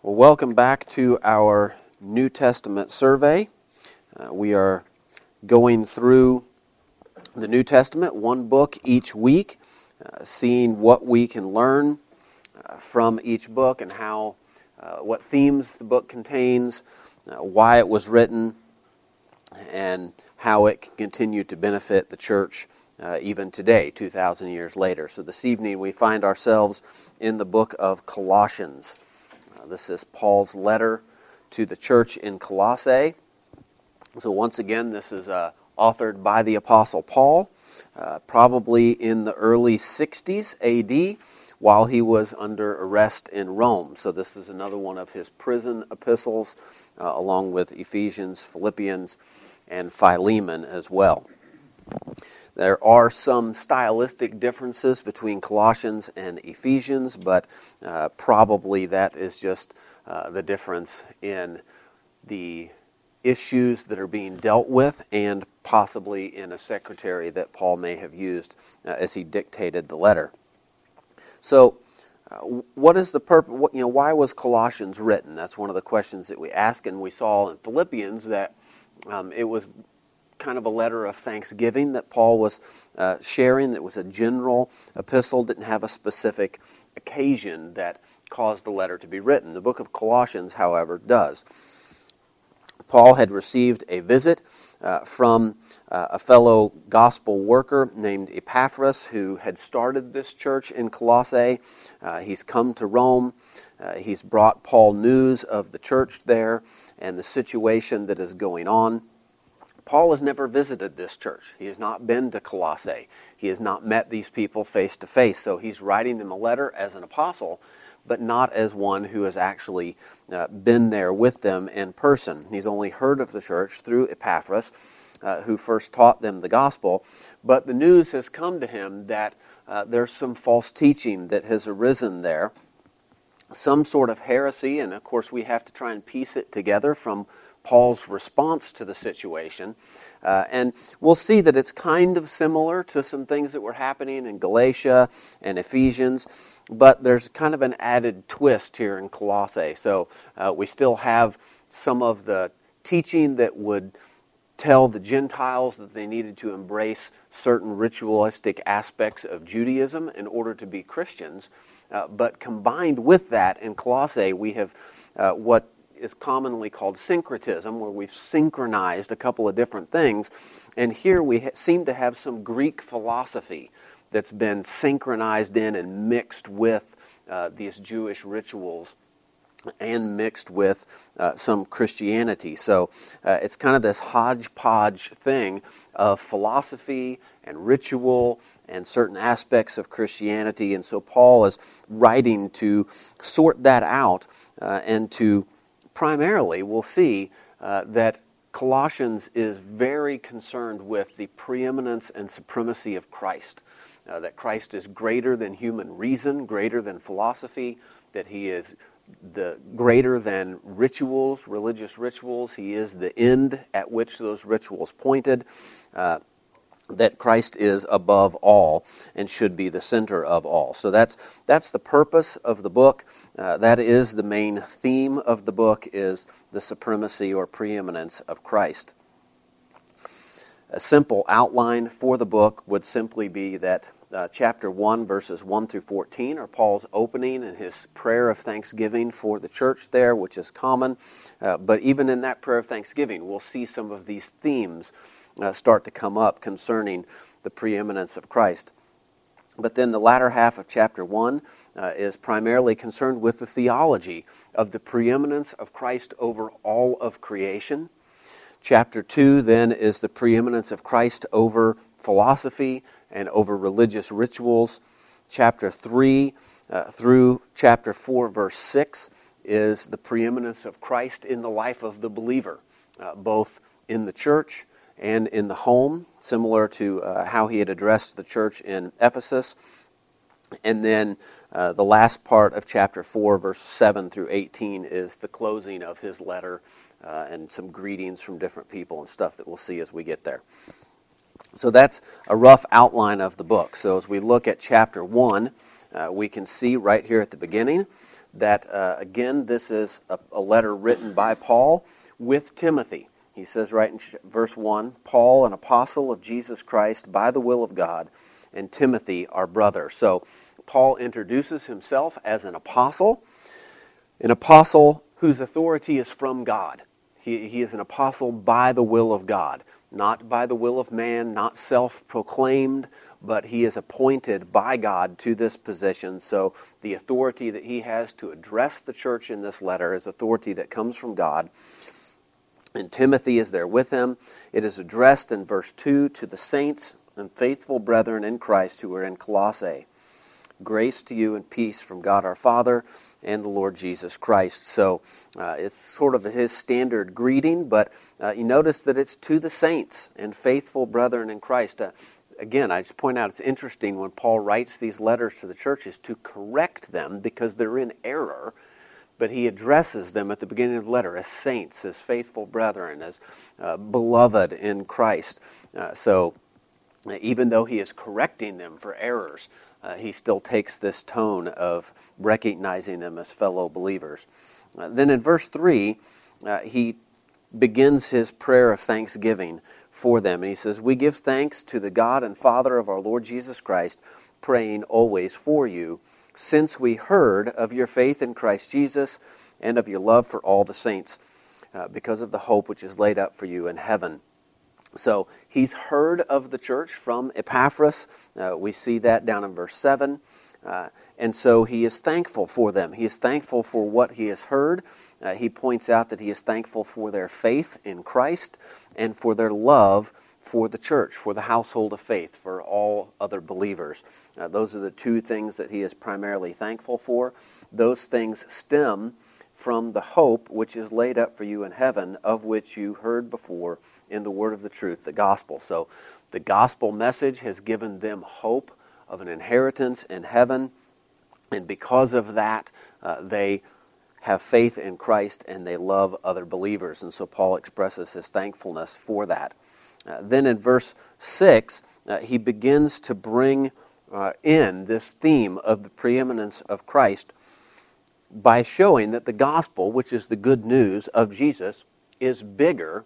Well, welcome back to our New Testament survey. Uh, we are going through the New Testament, one book each week, uh, seeing what we can learn uh, from each book and how, uh, what themes the book contains, uh, why it was written, and how it can continue to benefit the church uh, even today, 2,000 years later. So this evening we find ourselves in the book of Colossians. This is Paul's letter to the church in Colossae. So, once again, this is uh, authored by the Apostle Paul, uh, probably in the early 60s AD while he was under arrest in Rome. So, this is another one of his prison epistles, uh, along with Ephesians, Philippians, and Philemon as well. There are some stylistic differences between Colossians and Ephesians, but uh, probably that is just uh, the difference in the issues that are being dealt with and possibly in a secretary that Paul may have used uh, as he dictated the letter. So, uh, what is the purpose? You know, why was Colossians written? That's one of the questions that we ask, and we saw in Philippians that um, it was kind of a letter of thanksgiving that Paul was uh, sharing. that was a general epistle, didn't have a specific occasion that caused the letter to be written. The book of Colossians, however, does. Paul had received a visit uh, from uh, a fellow gospel worker named Epaphras who had started this church in Colossae. Uh, he's come to Rome. Uh, he's brought Paul news of the church there and the situation that is going on. Paul has never visited this church. He has not been to Colossae. He has not met these people face to face. So he's writing them a letter as an apostle, but not as one who has actually uh, been there with them in person. He's only heard of the church through Epaphras, uh, who first taught them the gospel. But the news has come to him that uh, there's some false teaching that has arisen there, some sort of heresy, and of course we have to try and piece it together from Paul's response to the situation. Uh, and we'll see that it's kind of similar to some things that were happening in Galatia and Ephesians, but there's kind of an added twist here in Colossae. So uh, we still have some of the teaching that would tell the Gentiles that they needed to embrace certain ritualistic aspects of Judaism in order to be Christians. Uh, but combined with that, in Colossae, we have uh, what is commonly called syncretism, where we've synchronized a couple of different things. And here we ha- seem to have some Greek philosophy that's been synchronized in and mixed with uh, these Jewish rituals and mixed with uh, some Christianity. So uh, it's kind of this hodgepodge thing of philosophy and ritual and certain aspects of Christianity. And so Paul is writing to sort that out uh, and to primarily, we'll see uh, that Colossians is very concerned with the preeminence and supremacy of Christ. Uh, that Christ is greater than human reason, greater than philosophy, that he is the greater than rituals, religious rituals. He is the end at which those rituals pointed. Uh, that Christ is above all and should be the center of all. So that's that's the purpose of the book. Uh, that is the main theme of the book is the supremacy or preeminence of Christ. A simple outline for the book would simply be that uh, chapter 1, verses 1 through 14 are Paul's opening and his prayer of thanksgiving for the church there, which is common. Uh, but even in that prayer of thanksgiving, we'll see some of these themes uh, start to come up concerning the preeminence of Christ. But then the latter half of chapter 1 uh, is primarily concerned with the theology of the preeminence of Christ over all of creation. Chapter 2 then is the preeminence of Christ over philosophy and over religious rituals. Chapter 3 uh, through chapter 4, verse 6, is the preeminence of Christ in the life of the believer, uh, both in the church and in the home, similar to uh, how he had addressed the church in Ephesus. And then uh, the last part of chapter 4, verse 7 through 18, is the closing of his letter uh, and some greetings from different people and stuff that we'll see as we get there. So that's a rough outline of the book. So as we look at chapter 1, uh, we can see right here at the beginning that, uh, again, this is a, a letter written by Paul with Timothy. He says right in verse 1 Paul, an apostle of Jesus Christ by the will of God, and Timothy, our brother. So Paul introduces himself as an apostle, an apostle whose authority is from God. He, he is an apostle by the will of God, not by the will of man, not self proclaimed, but he is appointed by God to this position. So the authority that he has to address the church in this letter is authority that comes from God. And Timothy is there with him. It is addressed in verse 2 to the saints and faithful brethren in Christ who are in Colossae. Grace to you and peace from God our Father and the Lord Jesus Christ. So uh, it's sort of his standard greeting, but uh, you notice that it's to the saints and faithful brethren in Christ. Uh, again, I just point out it's interesting when Paul writes these letters to the churches to correct them because they're in error, but he addresses them at the beginning of the letter as saints, as faithful brethren, as uh, beloved in Christ. Uh, so even though he is correcting them for errors, uh, he still takes this tone of recognizing them as fellow believers. Uh, then in verse 3, uh, he begins his prayer of thanksgiving for them. And he says, We give thanks to the God and Father of our Lord Jesus Christ, praying always for you, since we heard of your faith in Christ Jesus and of your love for all the saints, uh, because of the hope which is laid up for you in heaven. So he's heard of the church from Epaphras. Uh, we see that down in verse 7. Uh, and so he is thankful for them. He is thankful for what he has heard. Uh, he points out that he is thankful for their faith in Christ and for their love for the church, for the household of faith, for all other believers. Uh, those are the two things that he is primarily thankful for. Those things stem from the hope which is laid up for you in heaven, of which you heard before in the word of the truth, the gospel. So the gospel message has given them hope of an inheritance in heaven. And because of that, uh, they have faith in Christ and they love other believers. And so Paul expresses his thankfulness for that. Uh, then in verse 6, uh, he begins to bring uh, in this theme of the preeminence of Christ by showing that the gospel, which is the good news of Jesus, is bigger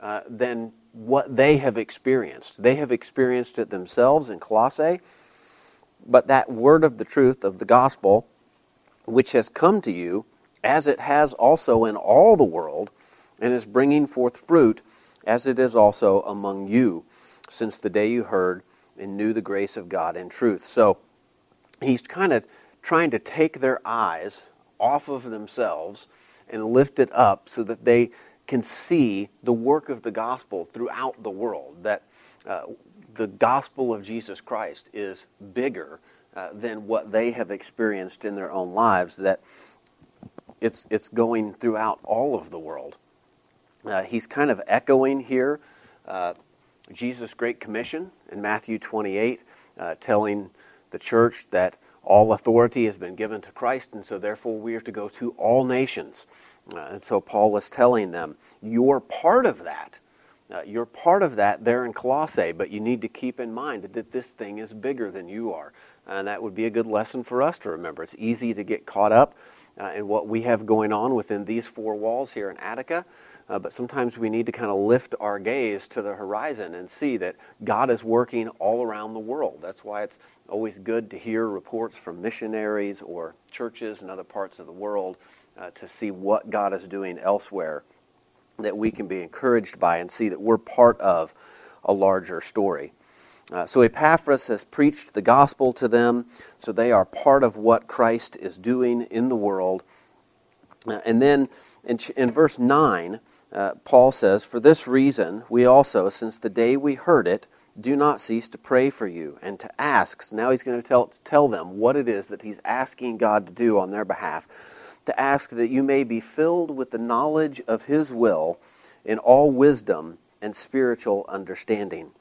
uh, than what they have experienced. They have experienced it themselves in Colossae, but that word of the truth of the gospel, which has come to you, as it has also in all the world, and is bringing forth fruit, as it is also among you, since the day you heard and knew the grace of God in truth. So he's kind of trying to take their eyes off of themselves and lift it up so that they can see the work of the gospel throughout the world. That uh, the gospel of Jesus Christ is bigger uh, than what they have experienced in their own lives, that it's, it's going throughout all of the world. Uh, he's kind of echoing here uh, Jesus' Great Commission in Matthew 28, uh, telling the church that all authority has been given to Christ, and so therefore we are to go to all nations. Uh, and so Paul is telling them, you're part of that. Uh, you're part of that there in Colossae, but you need to keep in mind that this thing is bigger than you are. And that would be a good lesson for us to remember. It's easy to get caught up uh, in what we have going on within these four walls here in Attica. Uh, but sometimes we need to kind of lift our gaze to the horizon and see that God is working all around the world. That's why it's always good to hear reports from missionaries or churches in other parts of the world uh, to see what God is doing elsewhere that we can be encouraged by and see that we're part of a larger story. Uh, so Epaphras has preached the gospel to them, so they are part of what Christ is doing in the world. Uh, and then in, in verse 9, uh, Paul says, For this reason, we also, since the day we heard it, do not cease to pray for you and to ask. So now he's going to tell, tell them what it is that he's asking God to do on their behalf. To ask that you may be filled with the knowledge of his will in all wisdom and spiritual understanding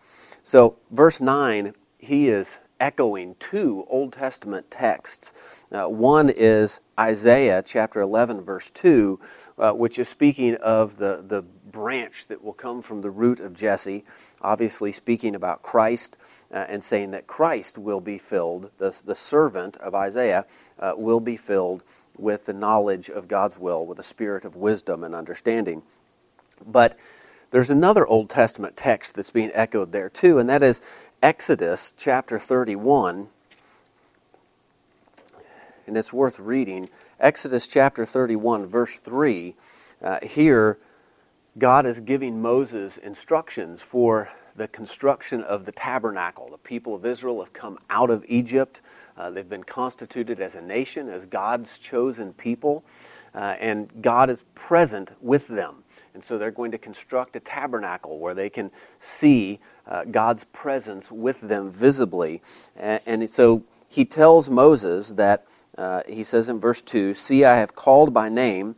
so, verse 9, he is echoing two Old Testament texts. Uh, one is Isaiah chapter 11, verse 2, uh, which is speaking of the, the branch that will come from the root of Jesse, obviously speaking about Christ uh, and saying that Christ will be filled, the, the servant of Isaiah uh, will be filled with the knowledge of God's will, with a spirit of wisdom and understanding. But there's another Old Testament text that's being echoed there too, and that is Exodus chapter 31. And it's worth reading. Exodus chapter 31, verse 3. Uh, here, God is giving Moses instructions for the construction of the tabernacle. The people of Israel have come out of Egypt. Uh, they've been constituted as a nation, as God's chosen people, uh, and God is present with them. And so they're going to construct a tabernacle where they can see uh, God's presence with them visibly. And, and, so he tells Moses that, uh, he says in verse 2 See, I have called by name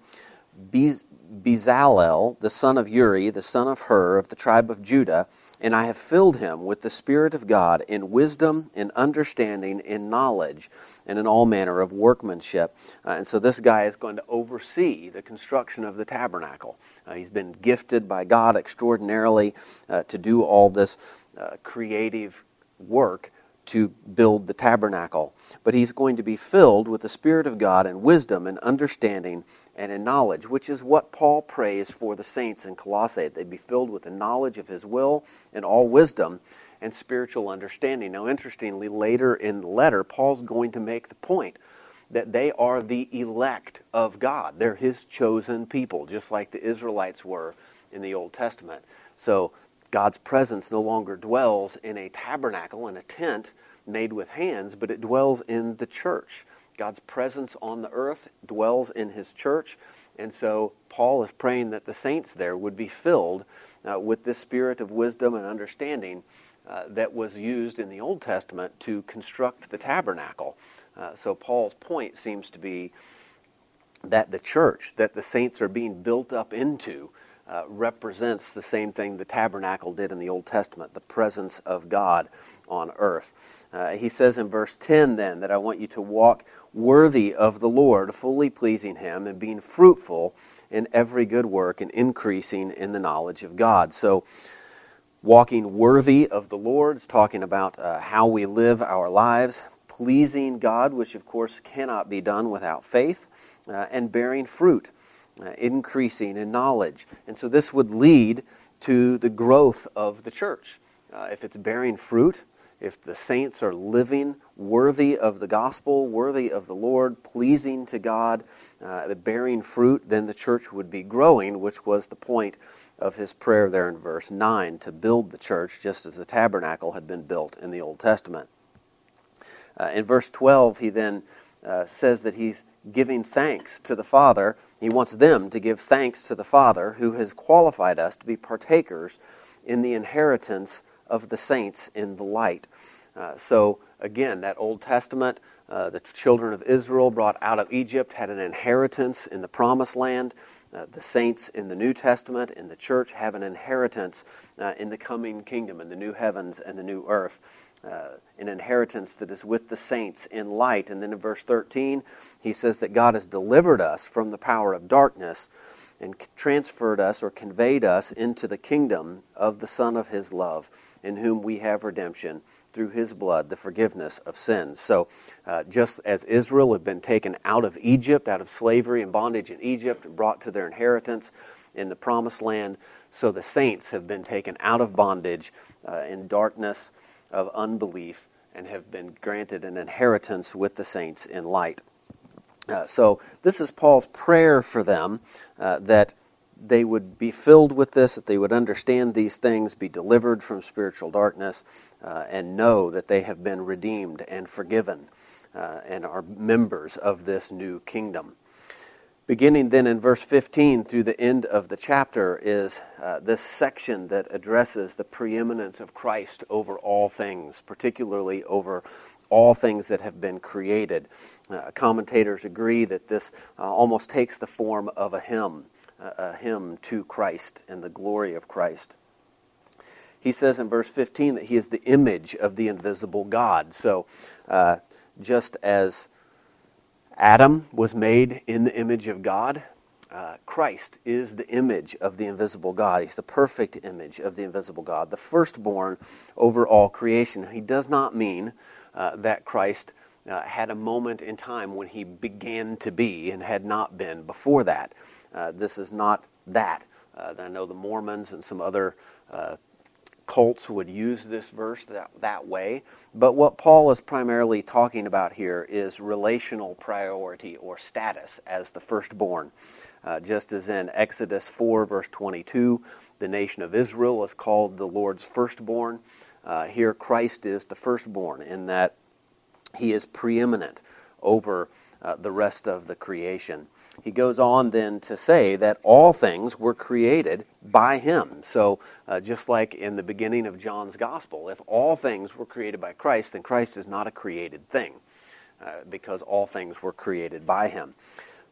Bezalel, the son of Uri, the son of Hur, of the tribe of Judah and I have filled him with the Spirit of God in wisdom, in understanding, in knowledge, and in all manner of workmanship. Uh, and so this guy is going to oversee the construction of the tabernacle. Uh, he's been gifted by God extraordinarily uh, to do all this uh, creative work to build the tabernacle. But he's going to be filled with the Spirit of God and wisdom and understanding and in knowledge, which is what Paul prays for the saints in Colossae. They'd be filled with the knowledge of his will and all wisdom and spiritual understanding. Now, interestingly, later in the letter, Paul's going to make the point that they are the elect of God. They're his chosen people, just like the Israelites were in the Old Testament. So God's presence no longer dwells in a tabernacle, in a tent made with hands, but it dwells in the church. God's presence on the earth dwells in his church. And so Paul is praying that the saints there would be filled uh, with this spirit of wisdom and understanding uh, that was used in the Old Testament to construct the tabernacle. Uh, so Paul's point seems to be that the church that the saints are being built up into uh, represents the same thing the tabernacle did in the Old Testament, the presence of God on earth. Uh, he says in verse 10 then that I want you to walk worthy of the Lord, fully pleasing Him, and being fruitful in every good work and increasing in the knowledge of God. So, walking worthy of the Lord is talking about uh, how we live our lives, pleasing God, which of course cannot be done without faith, uh, and bearing fruit uh, increasing in knowledge. And so this would lead to the growth of the church. Uh, if it's bearing fruit, if the saints are living worthy of the gospel, worthy of the Lord, pleasing to God, uh, bearing fruit, then the church would be growing, which was the point of his prayer there in verse 9 to build the church just as the tabernacle had been built in the Old Testament. Uh, in verse 12, he then uh, says that he's giving thanks to the Father. He wants them to give thanks to the Father who has qualified us to be partakers in the inheritance of the saints in the light. Uh, so, again, that Old Testament, uh, the children of Israel brought out of Egypt had an inheritance in the promised land. Uh, the saints in the New Testament, in the church, have an inheritance uh, in the coming kingdom, in the new heavens and the new earth uh, an inheritance that is with the saints in light. And then in verse 13, he says that God has delivered us from the power of darkness and transferred us or conveyed us into the kingdom of the Son of his love, in whom we have redemption through his blood, the forgiveness of sins. So, uh, just as Israel had been taken out of Egypt, out of slavery and bondage in Egypt, and brought to their inheritance in the promised land, so the saints have been taken out of bondage uh, in darkness of unbelief and have been granted an inheritance with the saints in light. Uh, so, this is Paul's prayer for them uh, that they would be filled with this, that they would understand these things, be delivered from spiritual darkness, uh, and know that they have been redeemed and forgiven uh, and are members of this new kingdom. Beginning then in verse 15 through the end of the chapter is uh, this section that addresses the preeminence of Christ over all things, particularly over all things that have been created. Uh, commentators agree that this uh, almost takes the form of a hymn, a hymn to Christ and the glory of Christ. He says in verse 15 that he is the image of the invisible God. So, uh, just as Adam was made in the image of God. Uh, Christ is the image of the invisible God. He's the perfect image of the invisible God, the firstborn over all creation. He does not mean uh, that Christ uh, had a moment in time when he began to be and had not been before that. Uh, this is not that. Uh, I know the Mormons and some other uh, cults would use this verse that, that way. But what Paul is primarily talking about here is relational priority or status as the firstborn. Uh, just as in Exodus 4, verse 22, the nation of Israel is called the Lord's firstborn. Uh, here, Christ is the firstborn in that he is preeminent over uh, the rest of the creation he goes on then to say that all things were created by him. So, uh, just like in the beginning of John's gospel, if all things were created by Christ, then Christ is not a created thing uh, because all things were created by him.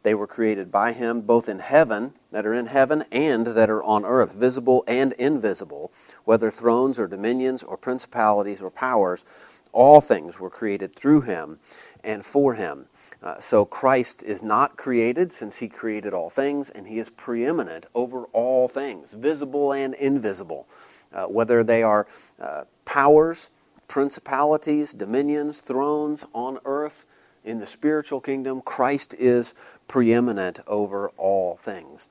They were created by him both in heaven, that are in heaven, and that are on earth, visible and invisible, whether thrones or dominions or principalities or powers. All things were created through him and for him. Uh, so Christ is not created since he created all things, and he is preeminent over all things, visible and invisible, uh, whether they are uh, powers, principalities, dominions, thrones on earth, in the spiritual kingdom. Christ is preeminent over all things.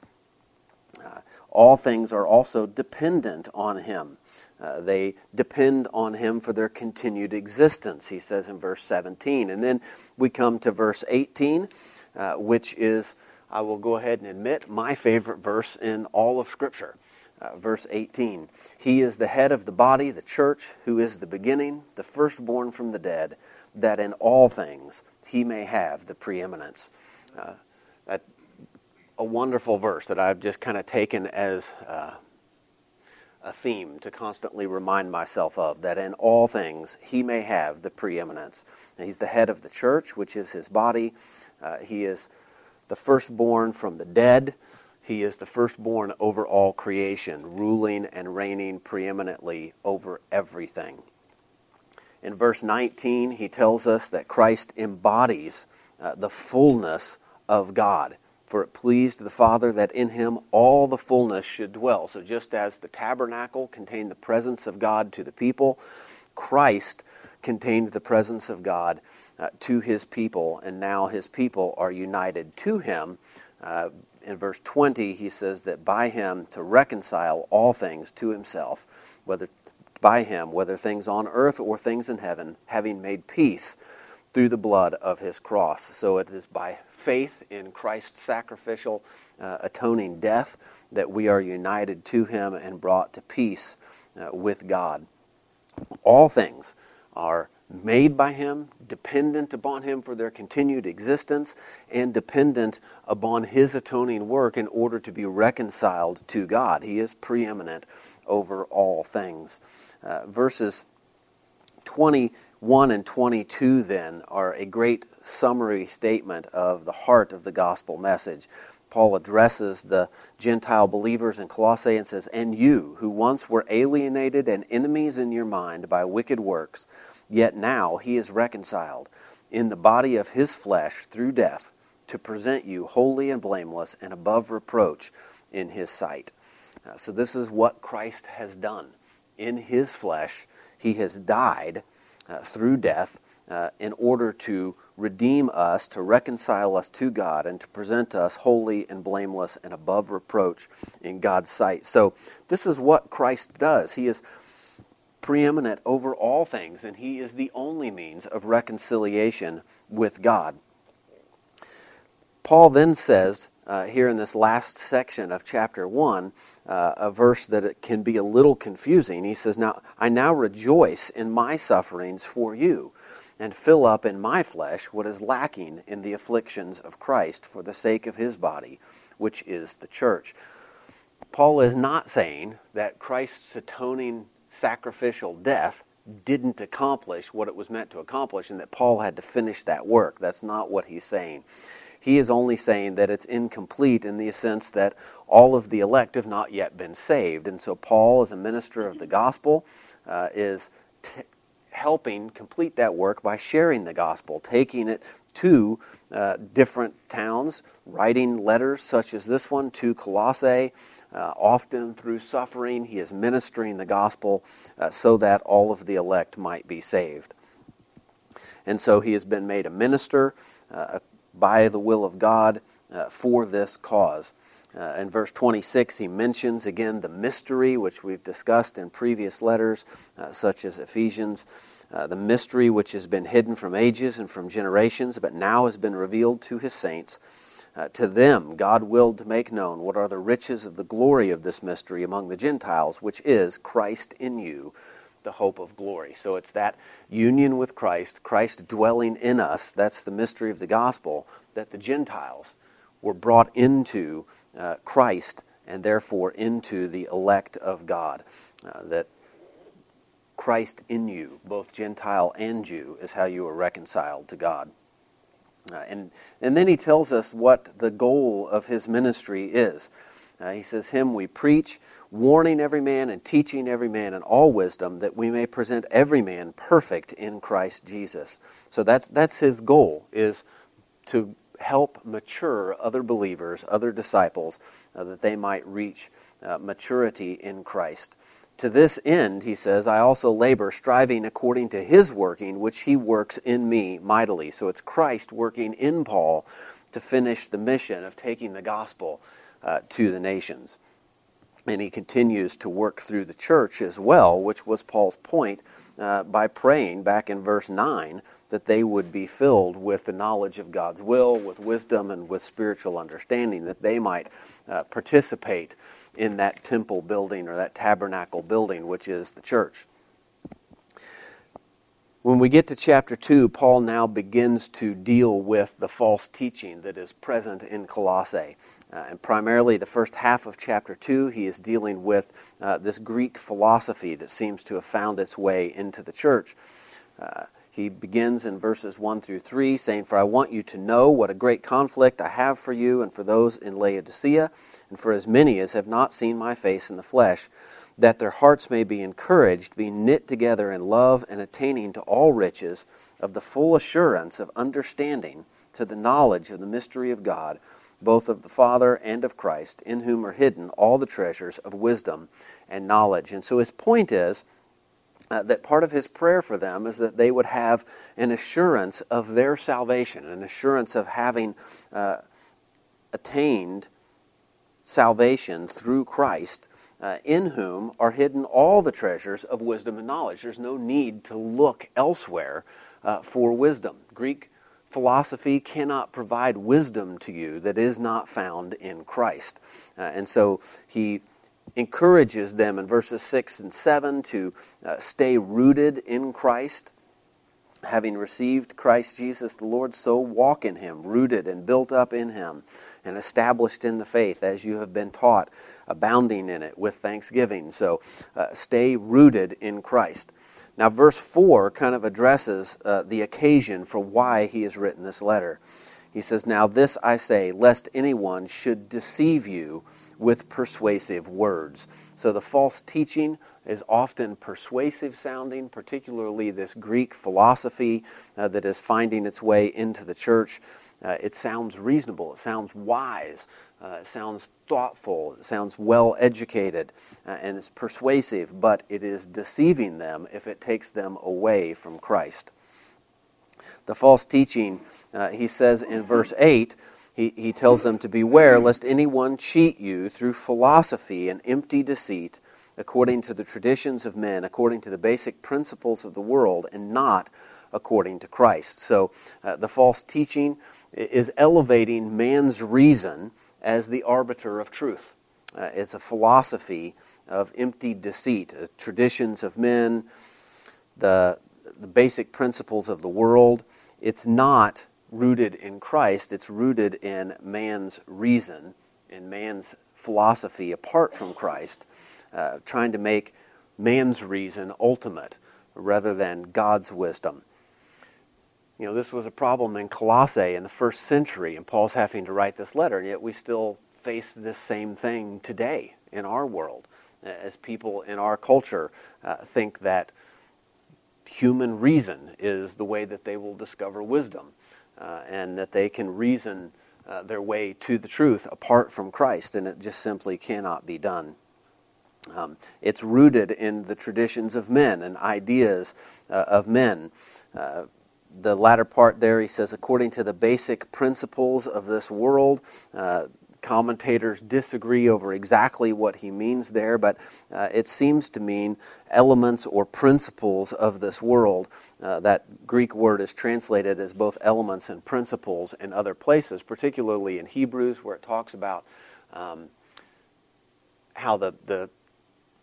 Uh, all things are also dependent on him. Uh, they depend on him for their continued existence, he says in verse 17. And then we come to verse 18, uh, which is, I will go ahead and admit, my favorite verse in all of Scripture. Uh, verse 18 He is the head of the body, the church, who is the beginning, the firstborn from the dead, that in all things he may have the preeminence. Uh, that, a wonderful verse that I've just kind of taken as uh, a theme to constantly remind myself of that in all things he may have the preeminence. he's the head of the church, which is his body. Uh, he is the firstborn from the dead. He is the firstborn over all creation, ruling and reigning preeminently over everything. In verse 19, he tells us that Christ embodies uh, the fullness of God. For it pleased the Father that in him all the fullness should dwell. So, just as the tabernacle contained the presence of God to the people, Christ contained the presence of God uh, to his people, and now his people are united to him. Uh, in verse 20, he says that by him to reconcile all things to himself, whether by him, whether things on earth or things in heaven, having made peace through the blood of his cross. So it is by faith in Christ's sacrificial uh, atoning death that we are united to him and brought to peace uh, with God. All things are made by him, dependent upon him for their continued existence, and dependent upon his atoning work in order to be reconciled to God. He is preeminent over all things. Uh, verses 20 1 and 22 then are a great summary statement of the heart of the gospel message. Paul addresses the Gentile believers in Colossae and says, And you, who once were alienated and enemies in your mind by wicked works, yet now he is reconciled in the body of his flesh through death to present you holy and blameless and above reproach in his sight. Uh, so, this is what Christ has done. In his flesh, he has died uh, through death uh, in order to redeem us, to reconcile us to God, and to present us holy and blameless and above reproach in God's sight. So, this is what Christ does. He is preeminent over all things, and He is the only means of reconciliation with God. Paul then says uh, here in this last section of chapter 1 uh, a verse that can be a little confusing. He says, Now I now rejoice in my sufferings for you, and fill up in my flesh what is lacking in the afflictions of Christ for the sake of his body, which is the church. Paul is not saying that Christ's atoning sacrificial death didn't accomplish what it was meant to accomplish and that Paul had to finish that work. That's not what he's saying. He is only saying that it's incomplete in the sense that all of the elect have not yet been saved. And so Paul, as a minister of the gospel, uh, is t- helping complete that work by sharing the gospel, taking it to uh, different towns, writing letters such as this one to Colossae. Uh, often through suffering, he is ministering the gospel uh, so that all of the elect might be saved. And so he has been made a minister uh, by the will of God uh, for this cause. Uh, in verse 26, he mentions again the mystery which we've discussed in previous letters, uh, such as Ephesians. Uh, the mystery which has been hidden from ages and from generations, but now has been revealed to his saints. Uh, to them, God willed to make known what are the riches of the glory of this mystery among the Gentiles, which is Christ in you, the hope of glory. So it's that union with Christ, Christ dwelling in us, that's the mystery of the gospel, that the Gentiles were brought into uh, Christ and therefore into the elect of God. Uh, that Christ in you, both Gentile and Jew, is how you are reconciled to God. Uh, and, and then he tells us what the goal of his ministry is. Uh, he says, Him we preach, warning every man and teaching every man in all wisdom, that we may present every man perfect in Christ Jesus. So that's, that's his goal, is to help mature other believers, other disciples, uh, that they might reach uh, maturity in Christ. To this end, he says, I also labor, striving according to his working, which he works in me mightily. So it's Christ working in Paul to finish the mission of taking the gospel uh, to the nations. And he continues to work through the church as well, which was Paul's point uh, by praying back in verse 9 that they would be filled with the knowledge of God's will, with wisdom, and with spiritual understanding, that they might uh, participate in that temple building or that tabernacle building, which is the church. When we get to chapter 2, Paul now begins to deal with the false teaching that is present in Colossae. Uh, and primarily, the first half of chapter 2, he is dealing with uh, this Greek philosophy that seems to have found its way into the church. Uh, he begins in verses 1 through 3 saying, For I want you to know what a great conflict I have for you and for those in Laodicea, and for as many as have not seen my face in the flesh, that their hearts may be encouraged, being knit together in love, and attaining to all riches of the full assurance of understanding to the knowledge of the mystery of God, both of the Father and of Christ, in whom are hidden all the treasures of wisdom and knowledge. And so his point is, uh, that part of his prayer for them is that they would have an assurance of their salvation, an assurance of having uh, attained salvation through Christ, uh, in whom are hidden all the treasures of wisdom and knowledge. There's no need to look elsewhere uh, for wisdom. Greek philosophy cannot provide wisdom to you that is not found in Christ. Uh, and so he encourages them in verses 6 and 7 to uh, stay rooted in Christ. Having received Christ Jesus the Lord, so walk in him, rooted and built up in him, and established in the faith as you have been taught, abounding in it with thanksgiving. So uh, stay rooted in Christ. Now, verse 4 kind of addresses uh, the occasion for why he has written this letter. He says, Now this I say, lest anyone should deceive you with persuasive words. So the false teaching is often persuasive sounding, particularly this Greek philosophy uh, that is finding its way into the church. Uh, it sounds reasonable, it sounds wise, uh, it sounds thoughtful, it sounds well educated, uh, and it's persuasive, but it is deceiving them if it takes them away from Christ. The false teaching, uh, he says in verse 8, he, he tells them to beware lest anyone cheat you through philosophy and empty deceit, according to the traditions of men, according to the basic principles of the world, and not according to Christ. So uh, the false teaching is elevating man's reason as the arbiter of truth. Uh, it's a philosophy of empty deceit, uh, traditions of men, the, the basic principles of the world. It's not rooted in Christ, it's rooted in man's reason, in man's philosophy apart from Christ, uh, trying to make man's reason ultimate rather than God's wisdom. You know, this was a problem in Colossae in the first century, and Paul's having to write this letter, and yet we still face this same thing today in our world, as people in our culture uh, think that human reason is the way that they will discover wisdom uh, and that they can reason uh, their way to the truth apart from Christ, and it just simply cannot be done. Um, it's rooted in the traditions of men and ideas uh, of men. Uh, the latter part there, he says, according to the basic principles of this world. Uh, commentators disagree over exactly what he means there, but uh, it seems to mean elements or principles of this world. Uh, that Greek word is translated as both elements and principles in other places, particularly in Hebrews, where it talks about um, how the, the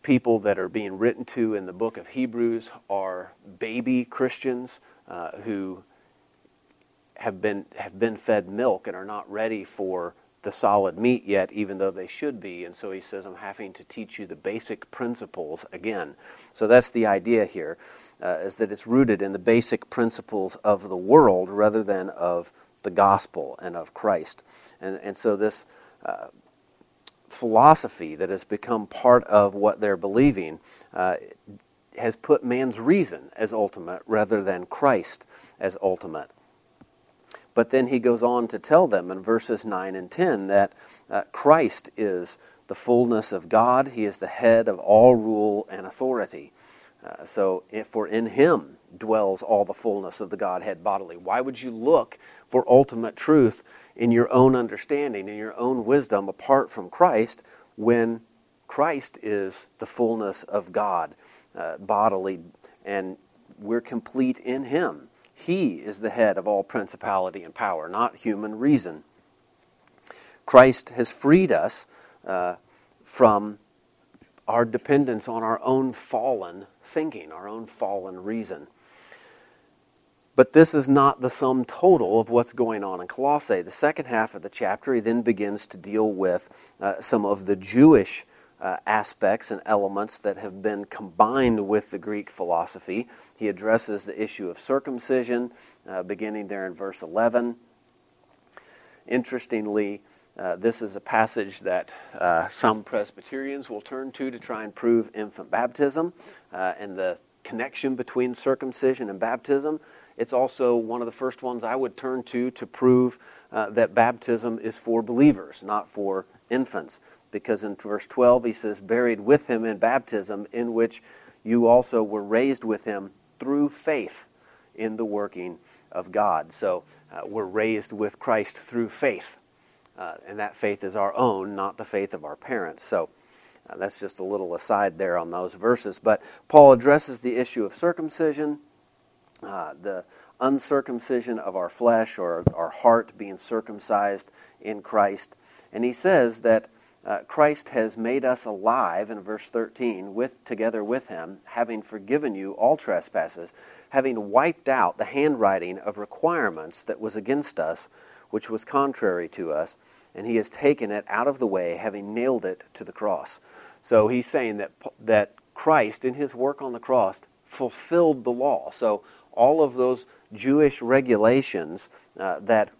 people that are being written to in the book of Hebrews are baby Christians uh, who have been, have been fed milk and are not ready for the solid meat yet, even though they should be. And so he says, I'm having to teach you the basic principles again. So that's the idea here, uh, is that it's rooted in the basic principles of the world rather than of the gospel and of Christ. And, and so this. Uh, philosophy that has become part of what they're believing uh, has put man's reason as ultimate rather than Christ as ultimate. But then he goes on to tell them in verses 9 and 10 that uh, Christ is the fullness of God, he is the head of all rule and authority. Uh, so, if, for in him dwells all the fullness of the Godhead bodily. Why would you look for ultimate truth in your own understanding, in your own wisdom, apart from Christ, when Christ is the fullness of God uh, bodily, and we're complete in Him. He is the head of all principality and power, not human reason. Christ has freed us uh, from our dependence on our own fallen thinking, our own fallen reason. But this is not the sum total of what's going on in Colossae. The second half of the chapter, he then begins to deal with uh, some of the Jewish uh, aspects and elements that have been combined with the Greek philosophy. He addresses the issue of circumcision, uh, beginning there in verse 11. Interestingly, uh, this is a passage that uh, some Presbyterians will turn to to try and prove infant baptism uh, and the connection between circumcision and baptism. It's also one of the first ones I would turn to to prove uh, that baptism is for believers, not for infants. Because in verse 12 he says, buried with him in baptism, in which you also were raised with him through faith in the working of God. So uh, we're raised with Christ through faith. Uh, and that faith is our own, not the faith of our parents. So uh, that's just a little aside there on those verses. But Paul addresses the issue of circumcision uh, the uncircumcision of our flesh or our heart being circumcised in Christ. And he says that uh, Christ has made us alive in verse 13 with together with him having forgiven you all trespasses having wiped out the handwriting of requirements that was against us which was contrary to us and he has taken it out of the way having nailed it to the cross. So he's saying that that Christ in his work on the cross fulfilled the law. So all of those Jewish regulations uh, that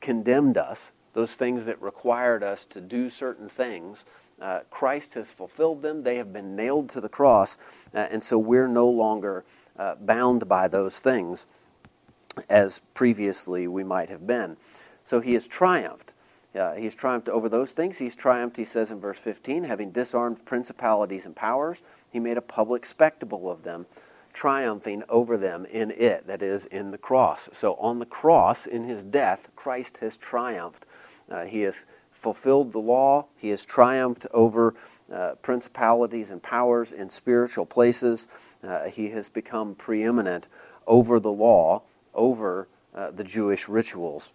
condemned us, those things that required us to do certain things, uh, Christ has fulfilled them. They have been nailed to the cross, uh, and so we're no longer uh, bound by those things as previously we might have been. So he has triumphed. Uh, he's triumphed over those things. He's triumphed, he says in verse 15, having disarmed principalities and powers, he made a public spectacle of them triumphing over them in it, that is, in the cross. So on the cross, in his death, Christ has triumphed. Uh, he has fulfilled the law, he has triumphed over uh, principalities and powers in spiritual places. Uh, he has become preeminent over the law, over uh, the Jewish rituals.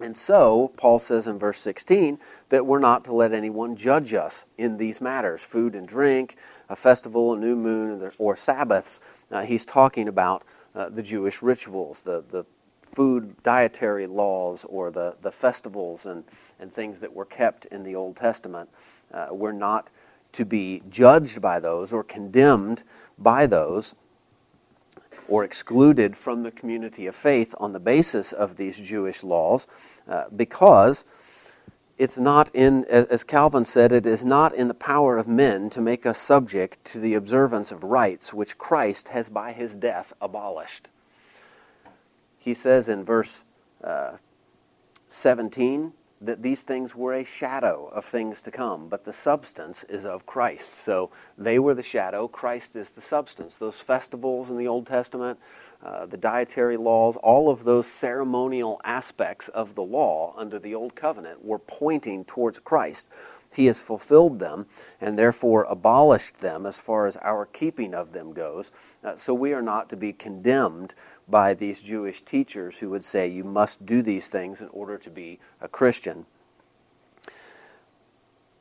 And so, Paul says in verse 16 that we're not to let anyone judge us in these matters food and drink, a festival, a new moon, or Sabbaths. Uh, he's talking about uh, the Jewish rituals, the, the food dietary laws, or the, the festivals and, and things that were kept in the Old Testament. Uh, we're not to be judged by those or condemned by those or excluded from the community of faith on the basis of these Jewish laws uh, because it's not in, as Calvin said, it is not in the power of men to make us subject to the observance of rites which Christ has by his death abolished. He says in verse uh, 17, that these things were a shadow of things to come, but the substance is of Christ. So they were the shadow, Christ is the substance. Those festivals in the Old Testament, uh, the dietary laws, all of those ceremonial aspects of the law under the Old Covenant were pointing towards Christ. He has fulfilled them and therefore abolished them as far as our keeping of them goes. Uh, so we are not to be condemned by these Jewish teachers who would say you must do these things in order to be a Christian.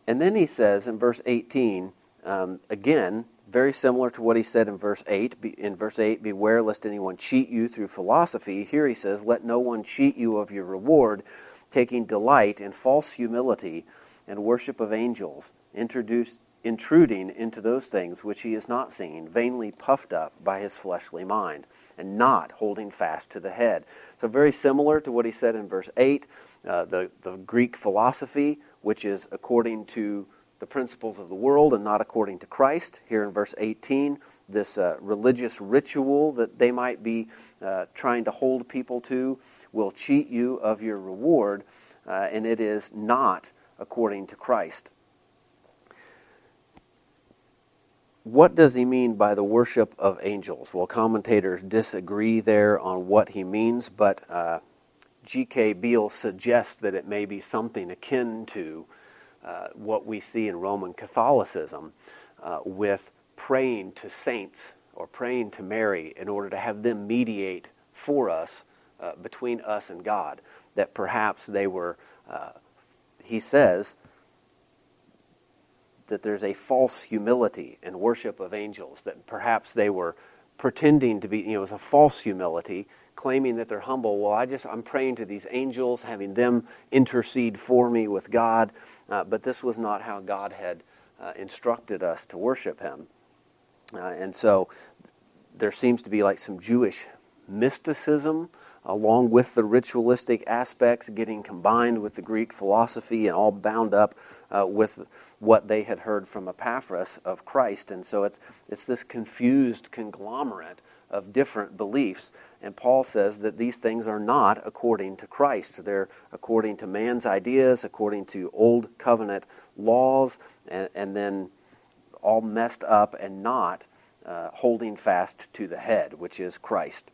And then he says in verse 18, um, again, very similar to what he said in verse 8. In verse 8, beware lest anyone cheat you through philosophy. Here he says, let no one cheat you of your reward, taking delight in false humility and worship of angels, intruding into those things which he has not seen, vainly puffed up by his fleshly mind, and not holding fast to the head. So, very similar to what he said in verse 8, uh, the, the Greek philosophy, which is according to the principles of the world and not according to Christ. Here in verse 18, this uh, religious ritual that they might be uh, trying to hold people to will cheat you of your reward, uh, and it is not according to Christ. What does he mean by the worship of angels? Well, commentators disagree there on what he means, but uh, G.K. Beale suggests that it may be something akin to uh, what we see in Roman Catholicism uh, with praying to saints or praying to Mary in order to have them mediate for us uh, between us and God. That perhaps they were uh, he says that there's a false humility and worship of angels, that perhaps they were pretending to be, you know, it was a false humility, claiming that they're humble. Well, I just, I'm praying to these angels, having them intercede for me with God, uh, but this was not how God had uh, instructed us to worship Him. Uh, and so there seems to be like some Jewish mysticism along with the ritualistic aspects getting combined with the Greek philosophy and all bound up uh, with what they had heard from Epaphras of Christ. And so it's, it's this confused conglomerate of different beliefs. And Paul says that these things are not according to Christ. They're according to man's ideas, according to old covenant laws, and, and then all messed up and not uh, holding fast to the head, which is Christ.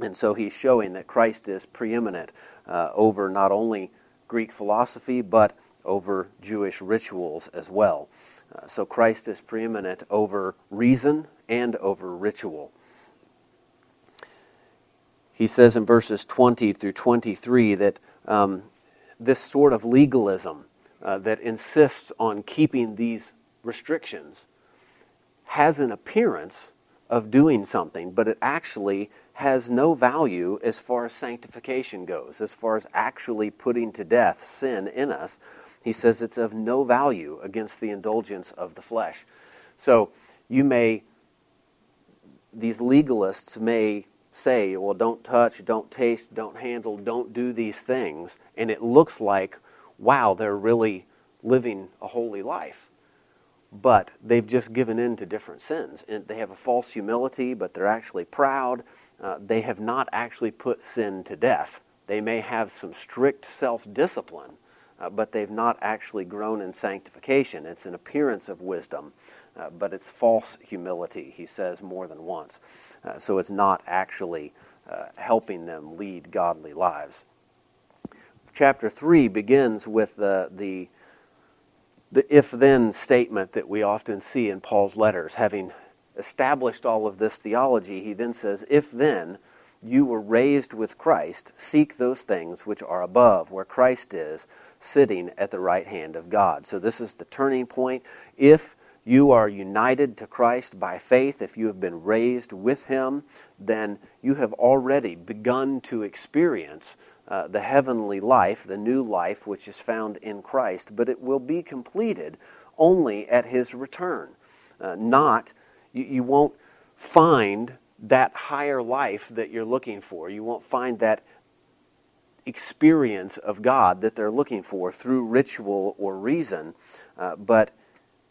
And so he's showing that Christ is preeminent uh, over not only Greek philosophy, but over Jewish rituals as well. Uh, so Christ is preeminent over reason and over ritual. He says in verses 20 through 23 that um, this sort of legalism uh, that insists on keeping these restrictions has an appearance of doing something, but it actually has no value as far as sanctification goes, as far as actually putting to death sin in us. He says it's of no value against the indulgence of the flesh. So you may, these legalists may say, well, don't touch, don't taste, don't handle, don't do these things. And it looks like, wow, they're really living a holy life but they've just given in to different sins. And they have a false humility, but they're actually proud. Uh, they have not actually put sin to death. They may have some strict self discipline, uh, but they've not actually grown in sanctification. It's an appearance of wisdom, uh, but it's false humility, he says more than once. Uh, so it's not actually uh, helping them lead godly lives. Chapter 3 begins with the, the if then statement that we often see in Paul's letters. Having established all of this theology, he then says, If then you were raised with Christ, seek those things which are above, where Christ is, sitting at the right hand of God. So this is the turning point. If you are united to Christ by faith, if you have been raised with Him, then you have already begun to experience uh, the heavenly life, the new life which is found in Christ, but it will be completed only at his return. Uh, not, you, you won't find that higher life that you're looking for. You won't find that experience of God that they're looking for through ritual or reason, uh, but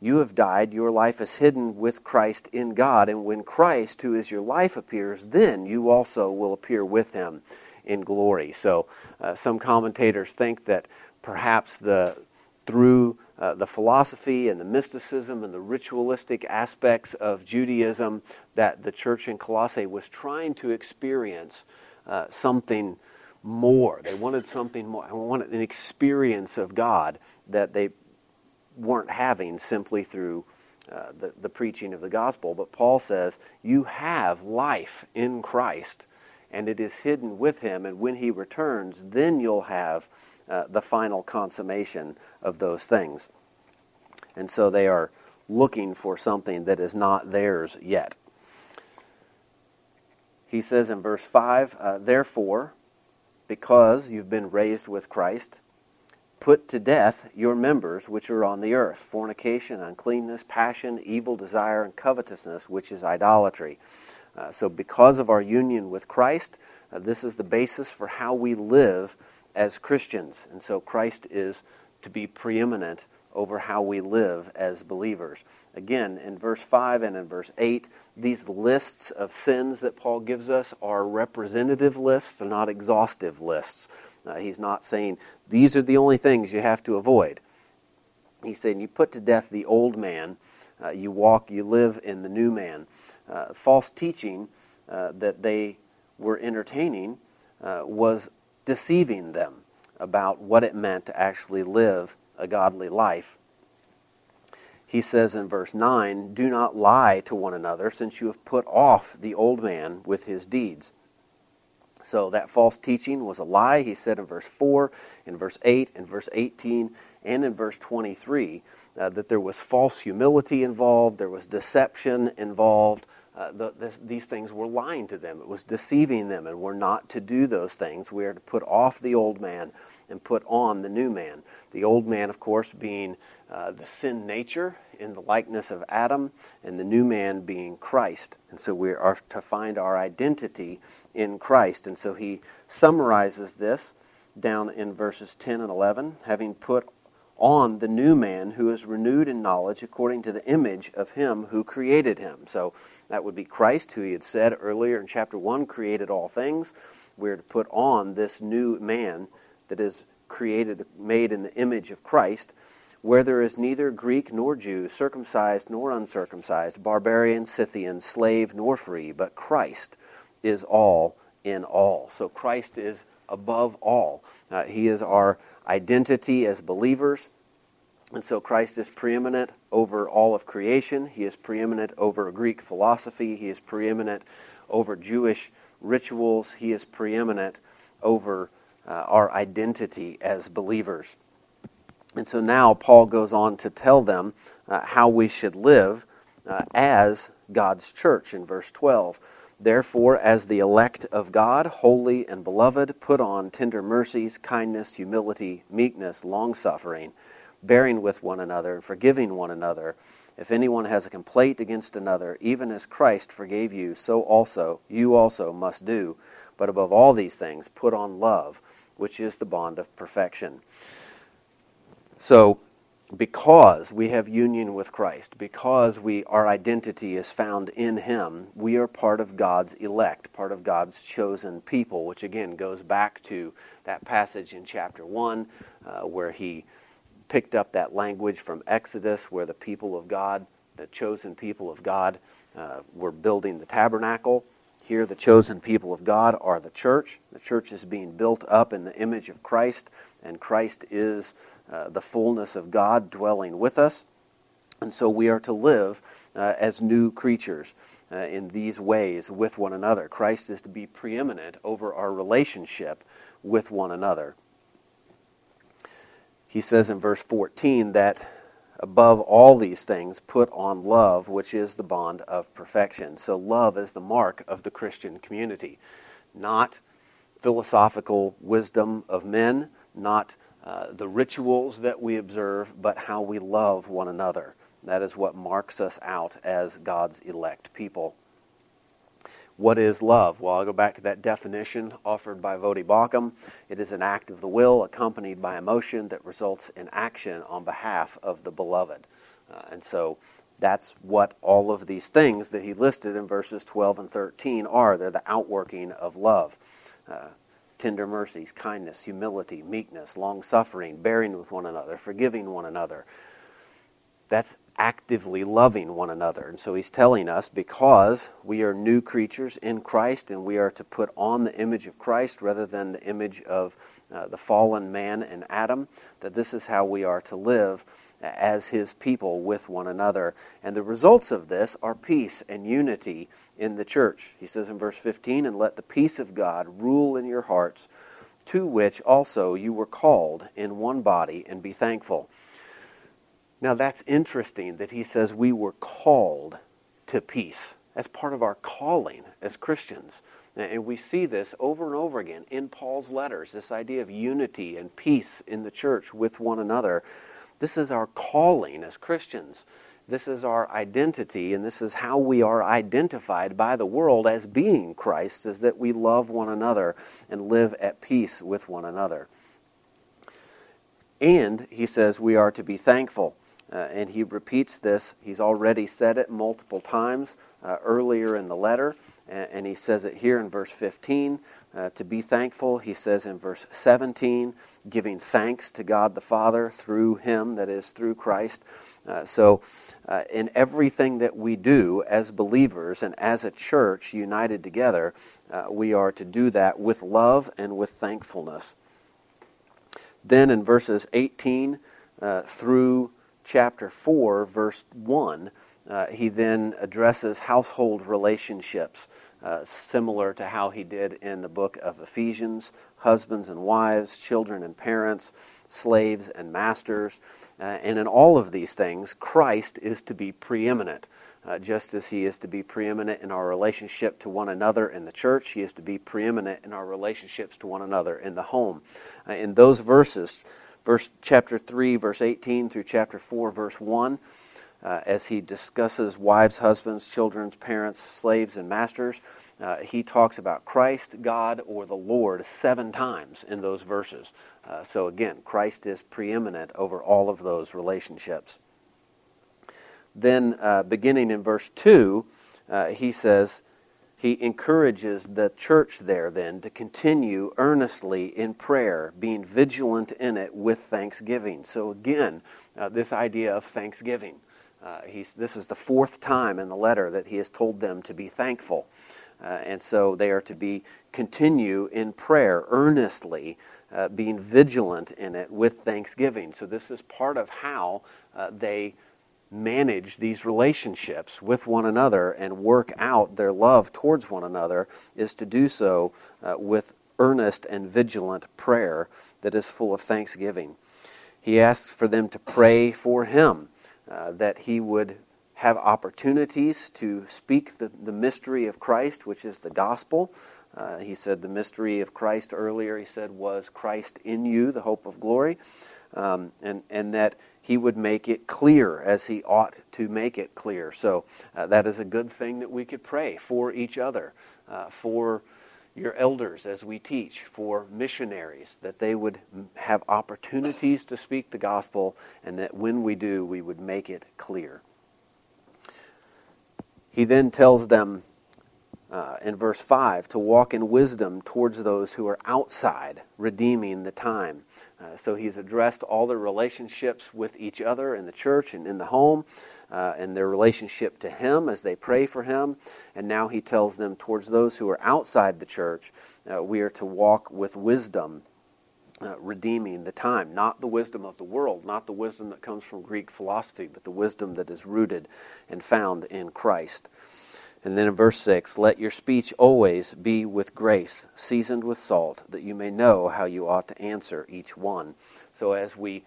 you have died, your life is hidden with Christ in God, and when Christ, who is your life, appears, then you also will appear with him in glory. So, uh, some commentators think that perhaps the, through uh, the philosophy and the mysticism and the ritualistic aspects of Judaism that the church in Colossae was trying to experience uh, something more. They wanted something more. They wanted an experience of God that they weren't having simply through uh, the, the preaching of the gospel. But Paul says, You have life in Christ, and it is hidden with him, and when he returns, then you'll have uh, the final consummation of those things. And so they are looking for something that is not theirs yet. He says in verse 5 uh, Therefore, because you've been raised with Christ, put to death your members which are on the earth fornication, uncleanness, passion, evil desire, and covetousness, which is idolatry. Uh, so, because of our union with Christ, uh, this is the basis for how we live as Christians. And so, Christ is to be preeminent over how we live as believers. Again, in verse 5 and in verse 8, these lists of sins that Paul gives us are representative lists, they're not exhaustive lists. Uh, he's not saying these are the only things you have to avoid. He's saying you put to death the old man, uh, you walk, you live in the new man. Uh, false teaching uh, that they were entertaining uh, was deceiving them about what it meant to actually live a godly life. He says in verse 9, Do not lie to one another, since you have put off the old man with his deeds. So that false teaching was a lie, he said in verse 4, in verse 8, in verse 18, and in verse 23, uh, that there was false humility involved, there was deception involved, uh, the, this, these things were lying to them. It was deceiving them, and we're not to do those things. We are to put off the old man and put on the new man. The old man, of course, being uh, the sin nature in the likeness of Adam, and the new man being Christ. And so we are to find our identity in Christ. And so he summarizes this down in verses 10 and 11, having put on the new man who is renewed in knowledge according to the image of him who created him. So that would be Christ, who he had said earlier in chapter 1 created all things. We're to put on this new man that is created, made in the image of Christ, where there is neither Greek nor Jew, circumcised nor uncircumcised, barbarian, Scythian, slave nor free, but Christ is all in all. So Christ is above all. Uh, he is our identity as believers. And so Christ is preeminent over all of creation. He is preeminent over Greek philosophy. He is preeminent over Jewish rituals. He is preeminent over uh, our identity as believers. And so now Paul goes on to tell them uh, how we should live uh, as God's church in verse 12. Therefore, as the elect of God, holy and beloved, put on tender mercies, kindness, humility, meekness, long suffering, bearing with one another, and forgiving one another. If anyone has a complaint against another, even as Christ forgave you, so also you also must do. But above all these things, put on love, which is the bond of perfection. So, because we have union with Christ, because we our identity is found in him, we are part of God's elect, part of God's chosen people, which again goes back to that passage in chapter 1 uh, where he picked up that language from Exodus where the people of God, the chosen people of God, uh, were building the tabernacle. Here, the chosen people of God are the church. The church is being built up in the image of Christ, and Christ is uh, the fullness of God dwelling with us. And so we are to live uh, as new creatures uh, in these ways with one another. Christ is to be preeminent over our relationship with one another. He says in verse 14 that above all these things, put on love, which is the bond of perfection. So, love is the mark of the Christian community, not philosophical wisdom of men, not uh, the rituals that we observe, but how we love one another. That is what marks us out as God's elect people. What is love? Well, I'll go back to that definition offered by Voddie Baucham. It is an act of the will accompanied by emotion that results in action on behalf of the beloved. Uh, and so that's what all of these things that he listed in verses 12 and 13 are. They're the outworking of love. Uh, tender mercies, kindness, humility, meekness, long suffering, bearing with one another, forgiving one another. That's actively loving one another. And so he's telling us because we are new creatures in Christ and we are to put on the image of Christ rather than the image of uh, the fallen man and Adam, that this is how we are to live as his people with one another. And the results of this are peace and unity in the church. He says in verse 15, And let the peace of God rule in your hearts, to which also you were called in one body, and be thankful. Now that's interesting that he says we were called to peace. That's part of our calling as Christians. And we see this over and over again in Paul's letters this idea of unity and peace in the church with one another. This is our calling as Christians. This is our identity, and this is how we are identified by the world as being Christ, is that we love one another and live at peace with one another. And he says we are to be thankful. Uh, and he repeats this. He's already said it multiple times uh, earlier in the letter, and, and, he says it here in verse 15. Uh, to be thankful, he says in verse 17, giving thanks to God the Father through him, that is, through Christ. Uh, so, uh, in everything that we do as believers and as a church united together, uh, we are to do that with love and with thankfulness. Then in verses 18 through chapter 4, verse 1, uh, he then addresses household relationships, uh, similar to how he did in the book of Ephesians husbands and wives, children and parents, slaves and masters. Uh, and in all of these things, Christ is to be preeminent. Uh, just as he is to be preeminent in our relationship to one another in the church, he is to be preeminent in our relationships to one another in the home. Uh, in those verses, verse chapter 3 verse 18 through chapter 4 verse 1 uh, as he discusses wives husbands children parents slaves and masters uh, he talks about christ god or the lord seven times in those verses. Uh, so again christ is preeminent over all of those relationships. Then uh, beginning in verse 2 uh, he says he encourages the church there then to continue earnestly in prayer, being vigilant in it with thanksgiving. So, again, uh, this idea of thanksgiving. Uh, this is the fourth time in the letter that he has told them to be thankful. Uh, and so they are to be continue in prayer earnestly, uh, being vigilant in it with thanksgiving. So, this is part of how uh, they manage these relationships with one another and work out their love towards one another is to do so uh, with earnest and vigilant prayer that is full of thanksgiving. He asks for them to pray for him, uh, that he would have opportunities to speak the, the mystery of Christ, which is the gospel. Uh, he said the mystery of Christ earlier, he said, was Christ in you, the hope of glory. Um, and, and that he would make it clear as he ought to make it clear. So uh, that is a good thing that we could pray for each other, uh, for your elders as we teach, for missionaries, that they would have opportunities to speak the gospel, and that when we do, we would make it clear. He then tells them uh, in verse 5 to walk in wisdom towards those who are outside, redeeming the time. Uh, so he's addressed all their relationships with each other in the church and in the home, uh, and their relationship to him as they pray for him. And now he tells them towards those who are outside the church, uh, we are to walk with wisdom. Uh, redeeming the time, not the wisdom of the world, not the wisdom that comes from Greek philosophy, but the wisdom that is rooted and found in Christ. And then in verse 6, let your speech always be with grace, seasoned with salt, that you may know how you ought to answer each one. So as we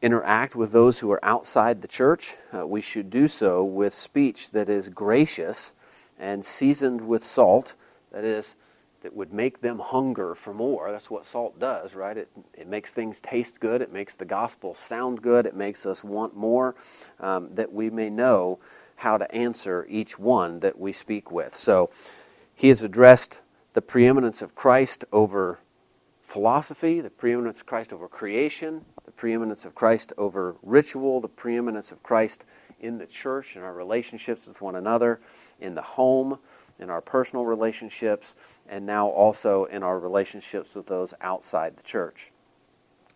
interact with those who are outside the church, uh, we should do so with speech that is gracious and seasoned with salt, that is, that would make them hunger for more. That's what salt does, right? It, it makes things taste good, it makes the gospel sound good, it makes us want more, um, that we may know how to answer each one that we speak with. So he has addressed the preeminence of Christ over philosophy, the preeminence of Christ over creation, the preeminence of Christ over ritual, the preeminence of Christ in the church, in our relationships with one another, in the home, in our personal relationships, and now also in our relationships with those outside the church.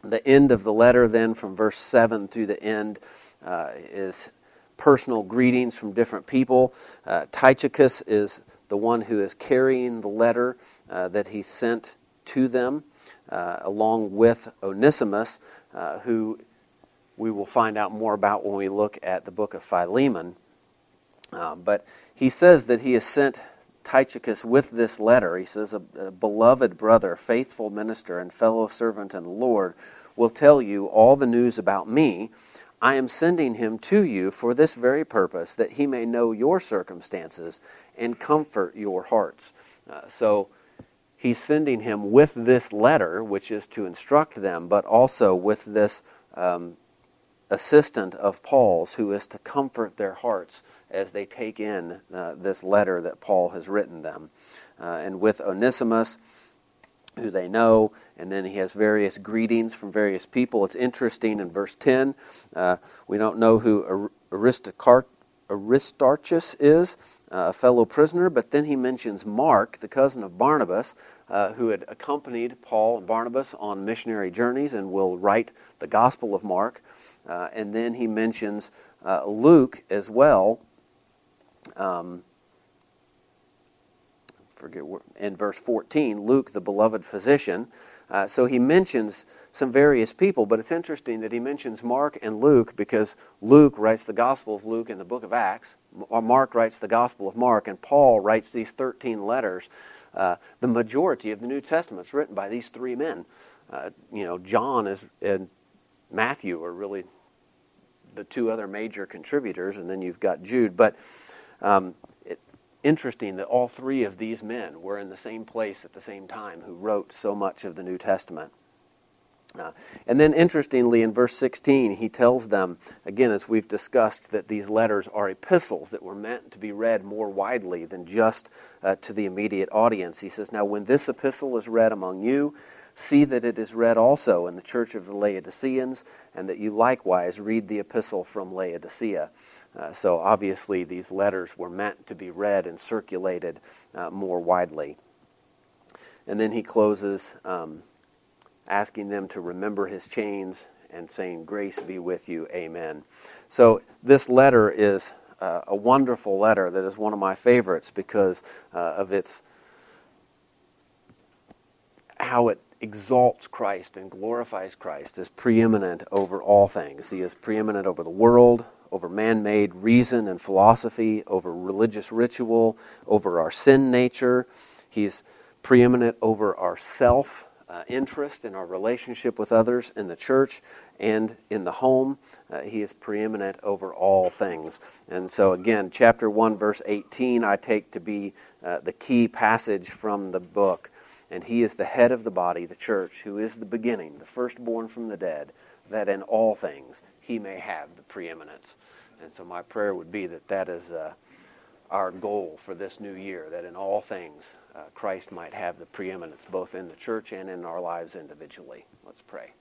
The end of the letter, then, from verse 7 through the end, uh, is personal greetings from different people. Uh, Tychicus is the one who is carrying the letter uh, that he sent to them, uh, along with Onesimus, uh, who we will find out more about when we look at the book of Philemon. Uh, but he says that he has sent Tychicus with this letter. He says, a, a beloved brother, faithful minister, and fellow servant in the Lord will tell you all the news about me. I am sending him to you for this very purpose, that he may know your circumstances and comfort your hearts. Uh, so he's sending him with this letter, which is to instruct them, but also with this um, assistant of Paul's who is to comfort their hearts as they take in uh, this letter that Paul has written them. Uh, and with Onesimus, who they know, and then he has various greetings from various people. It's interesting in verse 10, uh, we don't know who Aristarchus is, uh, a fellow prisoner, but then he mentions Mark, the cousin of Barnabas, uh, who had accompanied Paul and Barnabas on missionary journeys and will write the Gospel of Mark. Uh, and then he mentions uh, Luke as well, um, forget in verse 14, Luke, the beloved physician. Uh, so he mentions some various people, but it's interesting that he mentions Mark and Luke because Luke writes the Gospel of Luke in the book of Acts, or Mark writes the Gospel of Mark, and Paul writes these 13 letters. Uh, the majority of the New Testament is written by these three men. Uh, you know, John is, and Matthew are really the two other major contributors, and then you've got Jude. But um, interesting that all three of these men were in the same place at the same time who wrote so much of the New Testament. Uh, and then, interestingly, in verse 16, he tells them, again, as we've discussed, that these letters are epistles that were meant to be read more widely than just uh, to the immediate audience. He says, Now, when this epistle is read among you, see that it is read also in the church of the Laodiceans, and that you likewise read the epistle from Laodicea. Uh, so obviously, these letters were meant to be read and circulated uh, more widely. And then he closes um, asking them to remember his chains and saying, Grace be with you, amen. So this letter is uh, a wonderful letter that is one of my favorites because uh, of its how it exalts Christ and glorifies Christ as preeminent over all things. He is preeminent over the world, over man made reason and philosophy, over religious ritual, over our sin nature. He's preeminent over our self uh, interest in our relationship with others in the church and in the home. Uh, he is preeminent over all things. And so, again, chapter 1, verse 18, I take to be uh, the key passage from the book. And he is the head of the body, the church, who is the beginning, the firstborn from the dead, that in all things he may have the preeminence. And so my prayer would be that that is uh, our goal for this new year, that in all things uh, Christ might have the preeminence both in the church and in our lives individually. Let's pray.